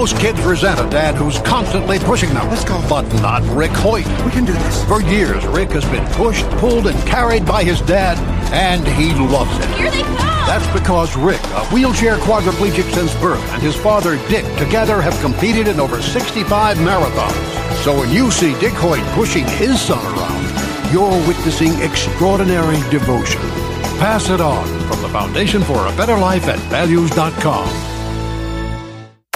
Most kids resent a dad who's constantly pushing them. Let's go. But not Rick Hoyt. We can do this. For years, Rick has been pushed, pulled, and carried by his dad, and he loves it. Here they come! That's because Rick, a wheelchair quadriplegic since birth, and his father Dick together have competed in over 65 marathons. So when you see Dick Hoyt pushing his son around, you're witnessing extraordinary devotion. Pass it on from the Foundation for a Better Life at values.com.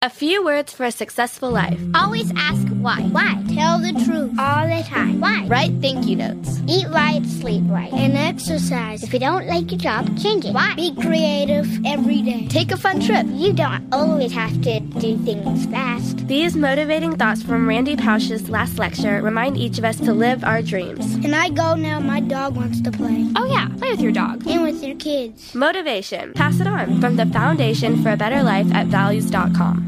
A few words for a successful life. Always ask why. Why? Tell the truth all the time. Why? Write thank you notes. Eat right, sleep right, and exercise. If you don't like your job, change it. Why? Be creative every day. Take a fun trip. You don't always have to do things fast. These motivating thoughts from Randy Pausch's last lecture remind each of us to live our dreams. Can I go now? My dog wants to play. Oh, yeah, play with your dog. And with your kids. Motivation. Pass it on from the Foundation for a Better Life at values.com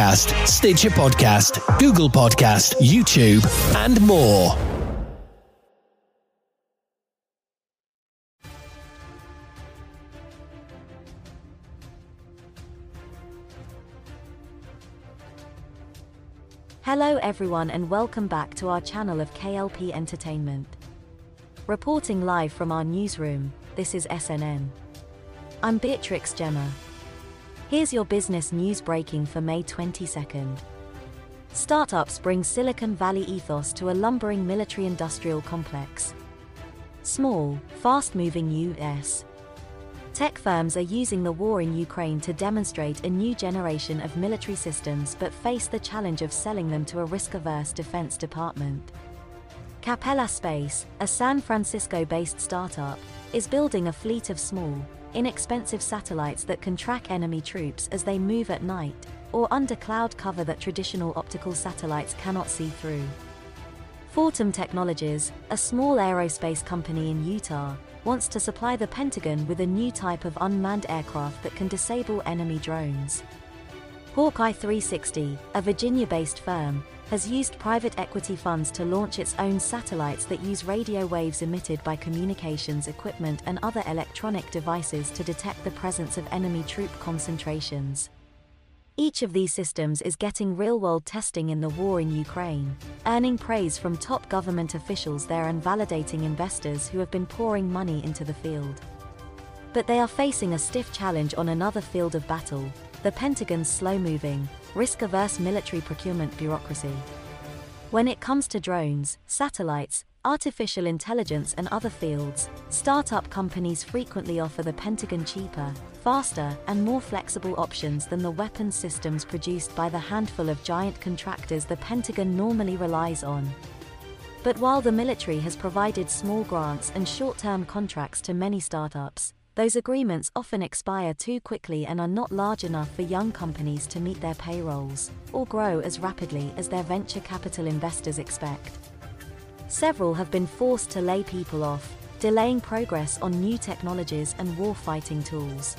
Podcast, Stitcher Podcast, Google Podcast, YouTube, and more. Hello everyone and welcome back to our channel of KLP Entertainment. Reporting live from our newsroom, this is SNN. I'm Beatrix Gemma. Here's your business news breaking for May 22nd. Startups bring Silicon Valley ethos to a lumbering military industrial complex. Small, fast moving US Tech firms are using the war in Ukraine to demonstrate a new generation of military systems but face the challenge of selling them to a risk averse defense department. Capella Space, a San Francisco based startup, is building a fleet of small, inexpensive satellites that can track enemy troops as they move at night, or under cloud cover that traditional optical satellites cannot see through. Fortem Technologies, a small aerospace company in Utah, wants to supply the Pentagon with a new type of unmanned aircraft that can disable enemy drones. Hawkeye 360, a Virginia based firm, has used private equity funds to launch its own satellites that use radio waves emitted by communications equipment and other electronic devices to detect the presence of enemy troop concentrations. Each of these systems is getting real-world testing in the war in Ukraine, earning praise from top government officials there and validating investors who have been pouring money into the field. But they are facing a stiff challenge on another field of battle, the Pentagon's slow-moving, risk-averse military procurement bureaucracy. When it comes to drones, satellites, artificial intelligence and other fields, startup companies frequently offer the Pentagon cheaper, faster, and more flexible options than the weapons systems produced by the handful of giant contractors the Pentagon normally relies on. But while the military has provided small grants and short term contracts to many startups, those agreements often expire too quickly and are not large enough for young companies to meet their payrolls, or grow as rapidly as their venture capital investors expect. Several have been forced to lay people off, delaying progress on new technologies and war-fighting tools.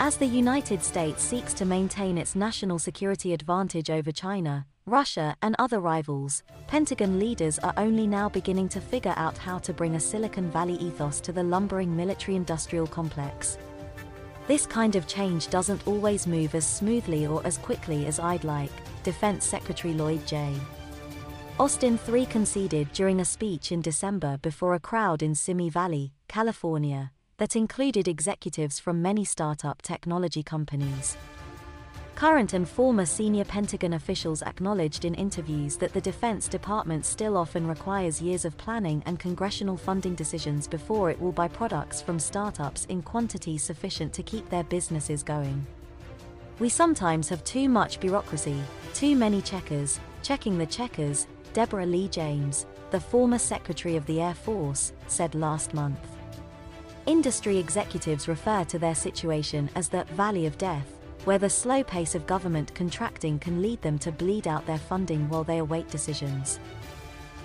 As the United States seeks to maintain its national security advantage over China, Russia, and other rivals, Pentagon leaders are only now beginning to figure out how to bring a Silicon Valley ethos to the lumbering military industrial complex. This kind of change doesn't always move as smoothly or as quickly as I'd like, Defense Secretary Lloyd J. Austin III conceded during a speech in December before a crowd in Simi Valley, California, that included executives from many startup technology companies. Current and former senior Pentagon officials acknowledged in interviews that the Defense Department still often requires years of planning and congressional funding decisions before it will buy products from startups in quantities sufficient to keep their businesses going. We sometimes have too much bureaucracy, too many checkers, checking the checkers, Deborah Lee James, the former Secretary of the Air Force, said last month. Industry executives refer to their situation as the valley of death, where the slow pace of government contracting can lead them to bleed out their funding while they await decisions.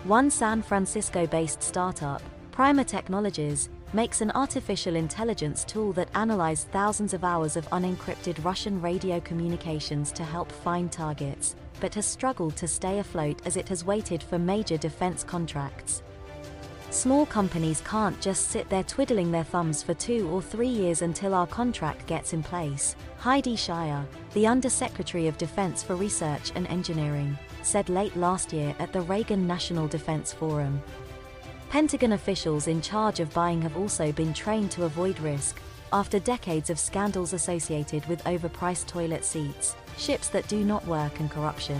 One San Francisco based startup, Primer Technologies, makes an artificial intelligence tool that analyzes thousands of hours of unencrypted Russian radio communications to help find targets, but has struggled to stay afloat as it has waited for major defense contracts. Small companies can't just sit there twiddling their thumbs for two or three years until our contract gets in place, Heidi Shyu, the Undersecretary of Defense for Research and Engineering, said late last year at the Reagan National Defense Forum. Pentagon officials in charge of buying have also been trained to avoid risk, after decades of scandals associated with overpriced toilet seats, ships that do not work, and corruption.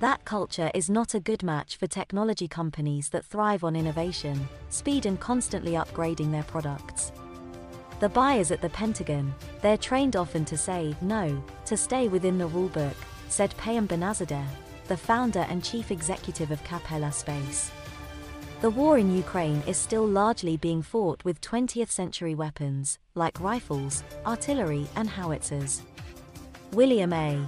That culture is not a good match for technology companies that thrive on innovation, speed, and constantly upgrading their products. The buyers at the Pentagon, they're trained often to say no, to stay within the rulebook, said Payam Banazadeh, the founder and chief executive of Capella Space. The war in Ukraine is still largely being fought with 20th century weapons, like rifles, artillery, and howitzers. William A.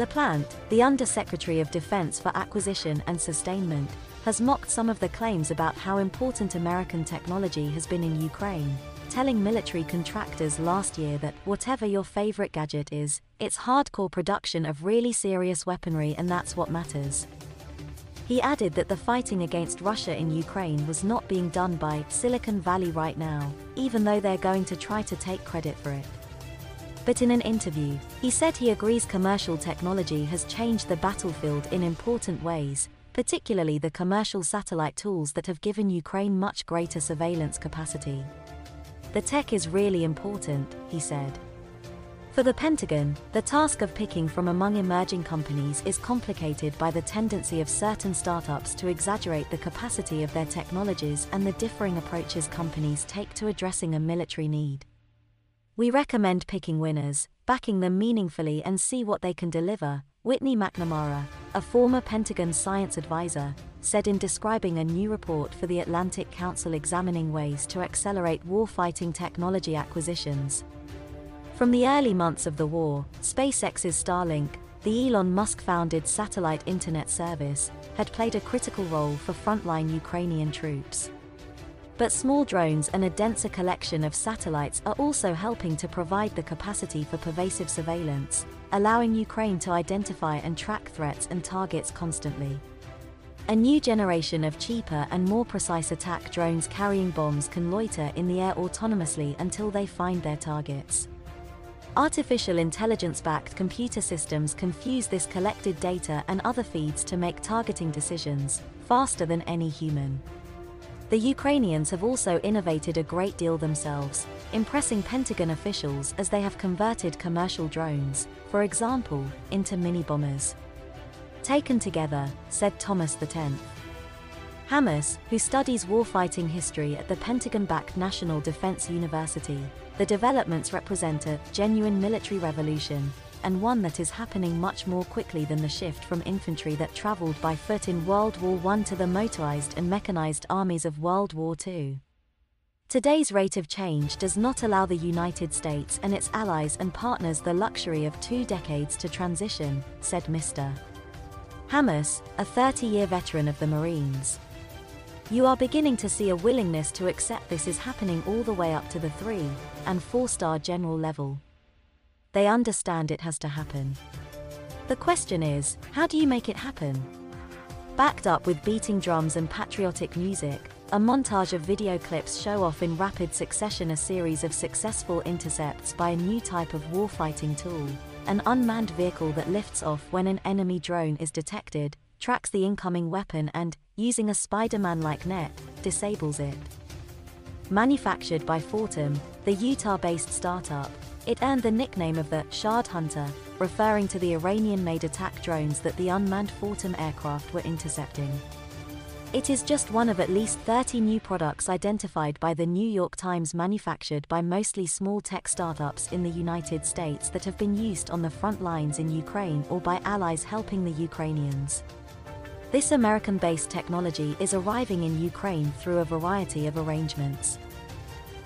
LaPlante, the Undersecretary of Defense for Acquisition and Sustainment, has mocked some of the claims about how important American technology has been in Ukraine, telling military contractors last year that whatever your favorite gadget is, it's hardcore production of really serious weaponry and that's what matters. He added that the fighting against Russia in Ukraine was not being done by Silicon Valley right now, even though they're going to try to take credit for it. But in an interview, he said he agrees commercial technology has changed the battlefield in important ways, particularly the commercial satellite tools that have given Ukraine much greater surveillance capacity. The tech is really important, he said. For the Pentagon, the task of picking from among emerging companies is complicated by the tendency of certain startups to exaggerate the capacity of their technologies and the differing approaches companies take to addressing a military need. We recommend picking winners, backing them meaningfully, and see what they can deliver, Whitney McNamara, a former Pentagon science advisor, said in describing a new report for the Atlantic Council examining ways to accelerate warfighting technology acquisitions. From the early months of the war, SpaceX's Starlink, the Elon Musk founded satellite internet service, had played a critical role for frontline Ukrainian troops. But small drones and a denser collection of satellites are also helping to provide the capacity for pervasive surveillance, allowing Ukraine to identify and track threats and targets constantly. A new generation of cheaper and more precise attack drones carrying bombs can loiter in the air autonomously until they find their targets. Artificial intelligence backed computer systems can fuse this collected data and other feeds to make targeting decisions faster than any human. The Ukrainians have also innovated a great deal themselves, impressing Pentagon officials as they have converted commercial drones, for example, into mini bombers. Taken together, said Thomas X. Hammes, who studies warfighting history at the Pentagon backed National Defense University, the developments represent a genuine military revolution, and one that is happening much more quickly than the shift from infantry that traveled by foot in World War I to the motorized and mechanized armies of World War II. Today's rate of change does not allow the United States and its allies and partners the luxury of two decades to transition, said Mr. Hammes, a 30 year veteran of the Marines. You are beginning to see a willingness to accept this is happening all the way up to the three and four star general level. They understand it has to happen. The question is how do you make it happen? Backed up with beating drums and patriotic music, a montage of video clips show off in rapid succession a series of successful intercepts by a new type of warfighting tool, an unmanned vehicle that lifts off when an enemy drone is detected, tracks the incoming weapon, and, using a Spider Man like net, disables it. manufactured by Fortem, the Utah-based startup. It earned the nickname of the Shahed Hunter, referring to the Iranian-made attack drones that the unmanned Fortem aircraft were intercepting. It is just one of at least 30 new products identified by the New York Times manufactured by mostly small tech startups in the United States that have been used on the front lines in Ukraine or by allies helping the Ukrainians. This American based technology is arriving in Ukraine through a variety of arrangements.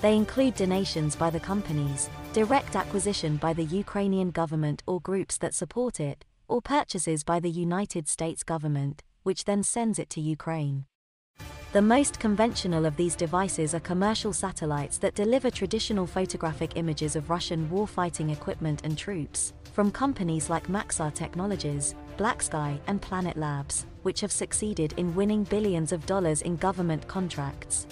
They include donations by the companies, direct acquisition by the Ukrainian government or groups that support it, or purchases by the United States government, which then sends it to Ukraine. The most conventional of these devices are commercial satellites that deliver traditional photographic images of Russian warfighting equipment and troops, from companies like Maxar Technologies, BlackSky, and Planet Labs, which have succeeded in winning billions of dollars in government contracts.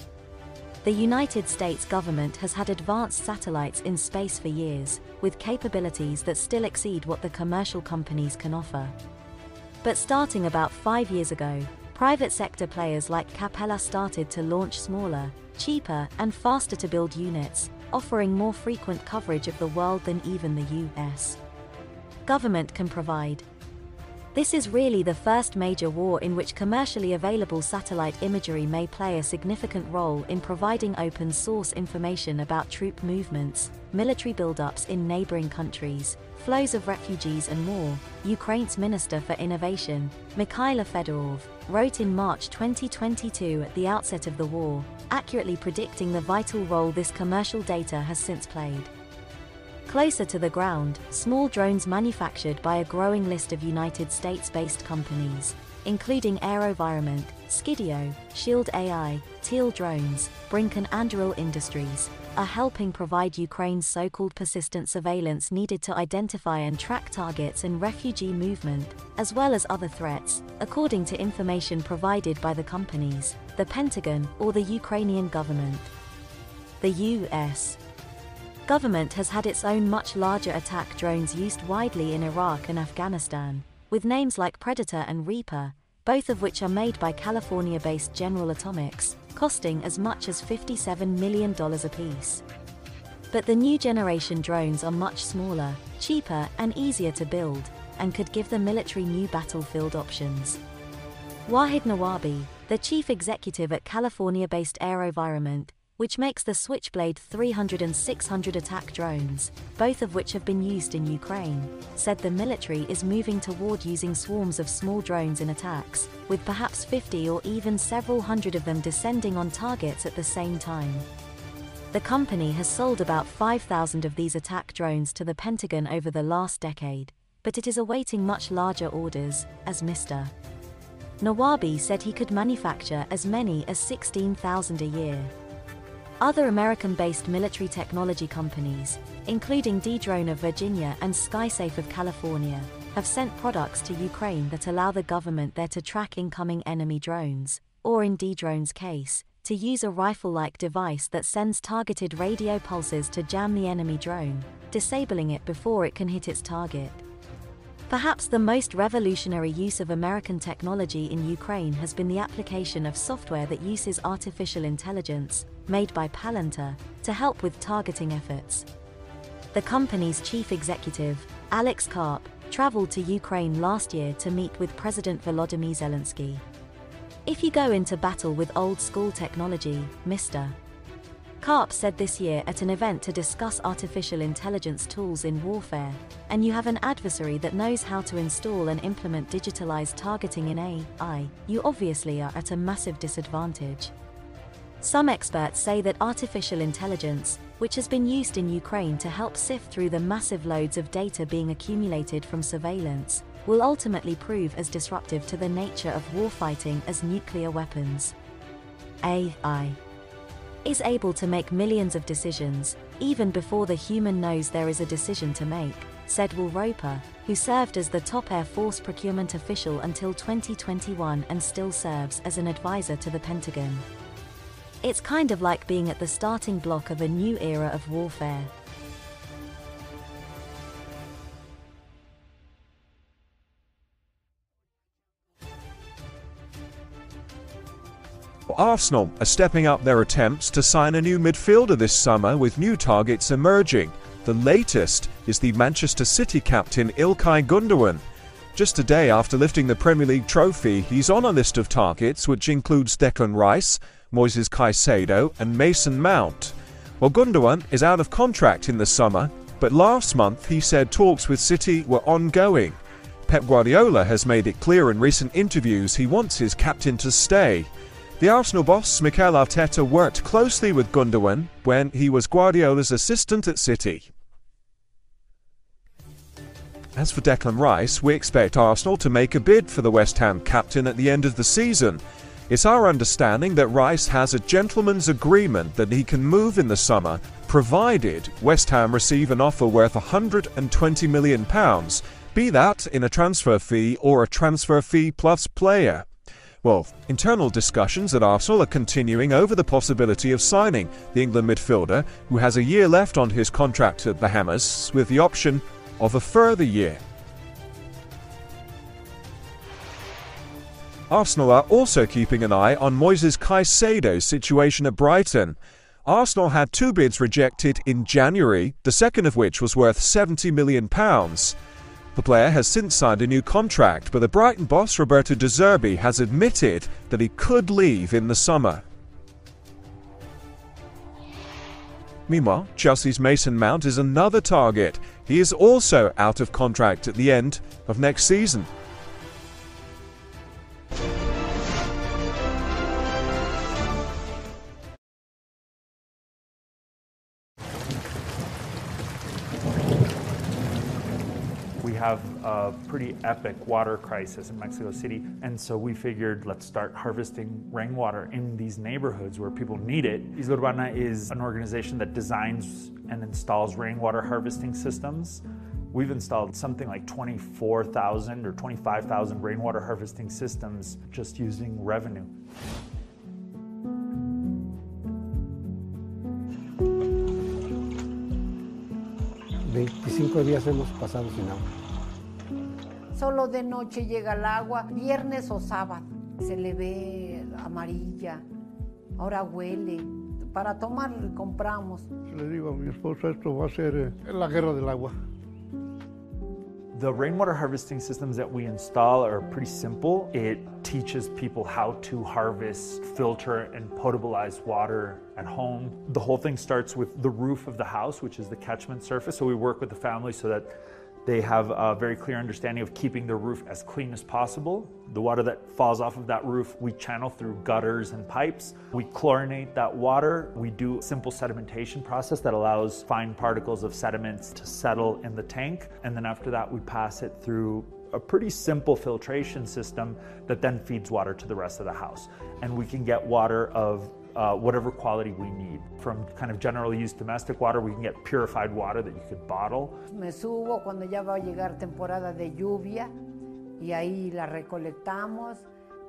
The United States government has had advanced satellites in space for years, with capabilities that still exceed what the commercial companies can offer. But starting about five years ago, private sector players like Capella started to launch smaller, cheaper, and faster to build units, offering more frequent coverage of the world than even the US government can provide. This is really the first major war in which commercially available satellite imagery may play a significant role in providing open source information about troop movements, military buildups in neighboring countries, flows of refugees and more, Ukraine's Minister for Innovation, Mikhailo Fedorov, wrote in March 2022 at the outset of the war, accurately predicting the vital role this commercial data has since played. Closer to the ground, small drones manufactured by a growing list of United States-based companies, including AeroVironment, Skydio, Shield AI, Teal Drones, BRINC and Anduril Industries, are helping provide Ukraine's so-called persistent surveillance needed to identify and track targets and refugee movement, as well as other threats, according to information provided by the companies, the Pentagon, or the Ukrainian government. The U.S government has had its own much larger attack drones used widely in Iraq and Afghanistan, with names like Predator and Reaper, both of which are made by California-based General Atomics, costing as much as $57 million apiece. But the new generation drones are much smaller, cheaper, and easier to build, and could give the military new battlefield options. Wahid Nawabi, the chief executive at California-based AeroVironment, which makes the Switchblade 300 and 600 attack drones, both of which have been used in Ukraine, said the military is moving toward using swarms of small drones in attacks, with perhaps 50 or even several hundred of them descending on targets at the same time. The company has sold about 5,000 of these attack drones to the Pentagon over the last decade, but it is awaiting much larger orders, as Mr. Nawabi said he could manufacture as many as 16,000 a year. Other American-based military technology companies, including Dedrone of Virginia and SkySafe of California, have sent products to Ukraine that allow the government there to track incoming enemy drones, or in Dedrone's case, to use a rifle-like device that sends targeted radio pulses to jam the enemy drone, disabling it before it can hit its target. Perhaps the most revolutionary use of American technology in Ukraine has been the application of software that uses artificial intelligence, made by Palantir, to help with targeting efforts. The company's chief executive, Alex Karp, traveled to Ukraine last year to meet with President Volodymyr Zelensky. If you go into battle with old school technology, Mr. Karp said this year at an event to discuss artificial intelligence tools in warfare, and you have an adversary that knows how to install and implement digitalized targeting in AI, you obviously are at a massive disadvantage. Some experts say that artificial intelligence, which has been used in Ukraine to help sift through the massive loads of data being accumulated from surveillance, will ultimately prove as disruptive to the nature of warfighting as nuclear weapons. AI is able to make millions of decisions, even before the human knows there is a decision to make, said Will Roper, who served as the top Air Force procurement official until 2021 and still serves as an advisor to the Pentagon. It's kind of like being at the starting block of a new era of warfare. Arsenal are stepping up their attempts to sign a new midfielder this summer with new targets emerging. The latest is the Manchester City captain Ilkay Gundogan. Just a day after lifting the Premier League trophy, he's on a list of targets which includes Declan Rice, Moises Caicedo, and Mason Mount. Well, Gundogan is out of contract in the summer, but last month he said talks with City were ongoing. Pep Guardiola has made it clear in recent interviews he wants his captain to stay. The Arsenal boss, Mikel Arteta, worked closely with Gundogan when he was Guardiola's assistant at City. As for Declan Rice, we expect Arsenal to make a bid for the West Ham captain at the end of the season. It's our understanding that Rice has a gentleman's agreement that he can move in the summer, provided West Ham receive an offer worth £120 million, be that in a transfer fee or a transfer fee plus player. Well, internal discussions at Arsenal are continuing over the possibility of signing the England midfielder, who has a year left on his contract at the Hammers, with the option of a further year. Arsenal are also keeping an eye on Moises Caicedo's situation at Brighton. Arsenal had two bids rejected in January, the second of which was worth £70 million. The player has since signed a new contract, but the Brighton boss Roberto De Zerbi has admitted that he could leave in the summer. Meanwhile, Chelsea's Mason Mount is another target. He is also out of contract at the end of next season. Have a pretty epic water crisis in Mexico City. And so we figured let's start harvesting rainwater in these neighborhoods where people need it. Isla is an organization that designs and installs rainwater harvesting systems. We've installed something like 24,000 or 25,000 rainwater harvesting systems just using revenue. Veinticinco días hemos pasado sin agua. Solo de noche llega el agua, viernes o sábado. Se le ve amarilla, ahora huele. Para tomar compramos. Le digo a mi esposa, esto va a ser eh, la guerra del agua. The rainwater harvesting systems that we install are pretty simple. It teaches people how to harvest, filter, and potabilize water at home. The whole thing starts with the roof of the house, which is the catchment surface. So we work with the family so that they have a very clear understanding of keeping the roof as clean as possible. The water that falls off of that roof, we channel through gutters and pipes. We chlorinate that water. We do a simple sedimentation process that allows fine particles of sediments to settle in the tank. And then after that, we pass it through a pretty simple filtration system that then feeds water to the rest of the house. And we can get water of uh, whatever quality we need. From kind of general use domestic water, we can get purified water that you could bottle. Me subo cuando ya va a llegar temporada de lluvia y ahí la recolectamos.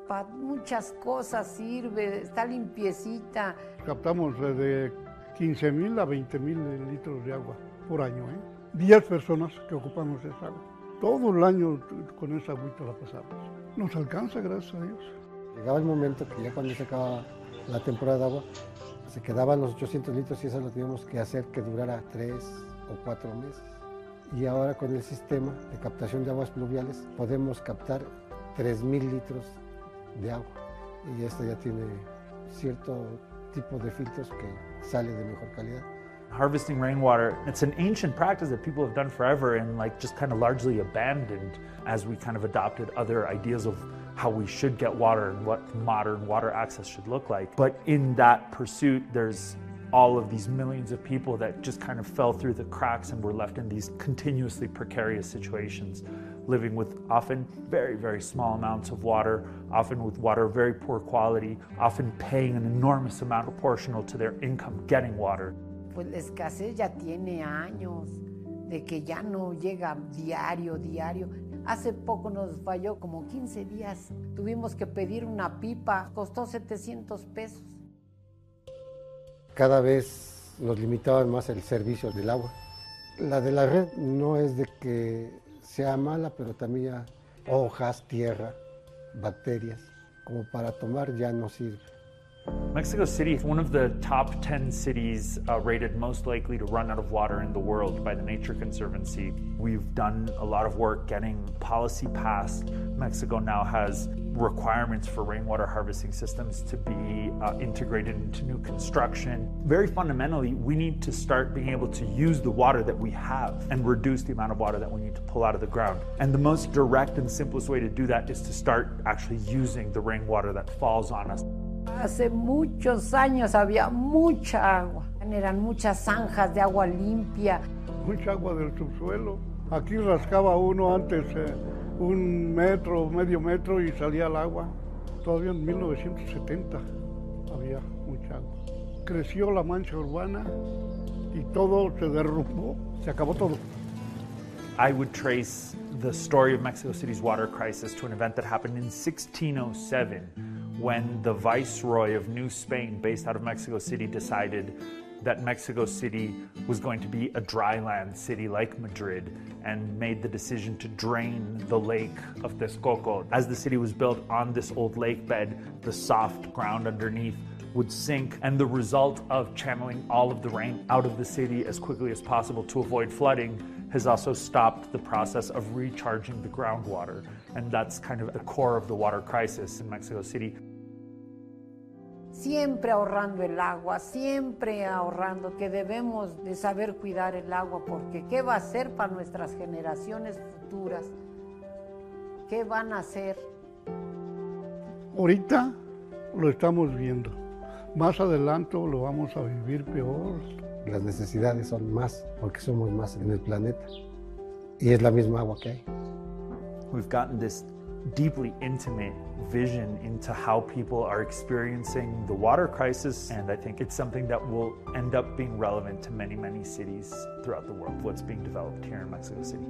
Para muchas cosas sirve, está limpiecita. Captamos de 15 mil a 20 mil litros de agua por año. ¿eh? 10 personas que ocupamos esa agua. Todo el año con esa agüita la pasamos. Nos alcanza, gracias a Dios. Llegaba el momento que ya cuando se acaba la temporada de agua, se quedaban los 800 litros y eso lo teníamos que hacer que durara tres o cuatro meses. Y ahora con el sistema de captación de aguas pluviales podemos captar 3.000 litros de agua. Y esto ya tiene cierto tipo de filtros que sale de mejor calidad. harvesting rainwater it's an ancient practice that people have done forever and like just kind of largely abandoned as we kind of adopted other ideas of how we should get water and what modern water access should look like. But in that pursuit, there's all of these millions of people that just kind of fell through the cracks and were left in these continuously precarious situations, living with often very, very small amounts of water, often with water very poor quality, often paying an enormous amount proportional to their income getting water. Pues la escasez ya tiene años, de que ya no llega diario, diario. Hace poco nos falló como 15 días. Tuvimos que pedir una pipa, costó 700 pesos. Cada vez nos limitaban más el servicio del agua. La de la red no es de que sea mala, pero también hojas, tierra, bacterias, como para tomar ya no sirve. Mexico City is one of the top 10 cities uh, rated most likely to run out of water in the world by the Nature Conservancy. We've done a lot of work getting policy passed. Mexico now has requirements for rainwater harvesting systems to be uh, integrated into new construction. Very fundamentally, we need to start being able to use the water that we have and reduce the amount of water that we need to pull out of the ground. And the most direct and simplest way to do that is to start actually using the rainwater that falls on us. Hace muchos años había mucha agua, eran muchas zanjas de agua limpia. Mucha agua del subsuelo. Aquí rascaba uno antes eh, un metro, medio metro y salía el agua. Todavía en 1970 había mucha agua. Creció la mancha urbana y todo se derrumbó, se acabó todo. I would trace the story of Mexico City's water crisis to an event that happened in 1607 when the viceroy of New Spain, based out of Mexico City, decided that Mexico City was going to be a dryland city like Madrid and made the decision to drain the lake of Texcoco. As the city was built on this old lake bed, the soft ground underneath would sink, and the result of channeling all of the rain out of the city as quickly as possible to avoid flooding has also stopped the process of recharging the groundwater. And that's kind of the core of the water crisis in Mexico City. Siempre ahorrando el agua, siempre ahorrando, que debemos de saber cuidar el agua, porque ¿qué va a ser para nuestras generaciones futuras? ¿Qué van a hacer? Ahorita lo estamos viendo. Más adelante lo vamos a vivir peor. Las necesidades son más porque somos más en el planeta. Y es la misma agua que hay. We've gotten this deeply intimate vision into how people are experiencing the water crisis. And I think it's something that will end up being relevant to many, many cities throughout the world, what's being developed here in Mexico City.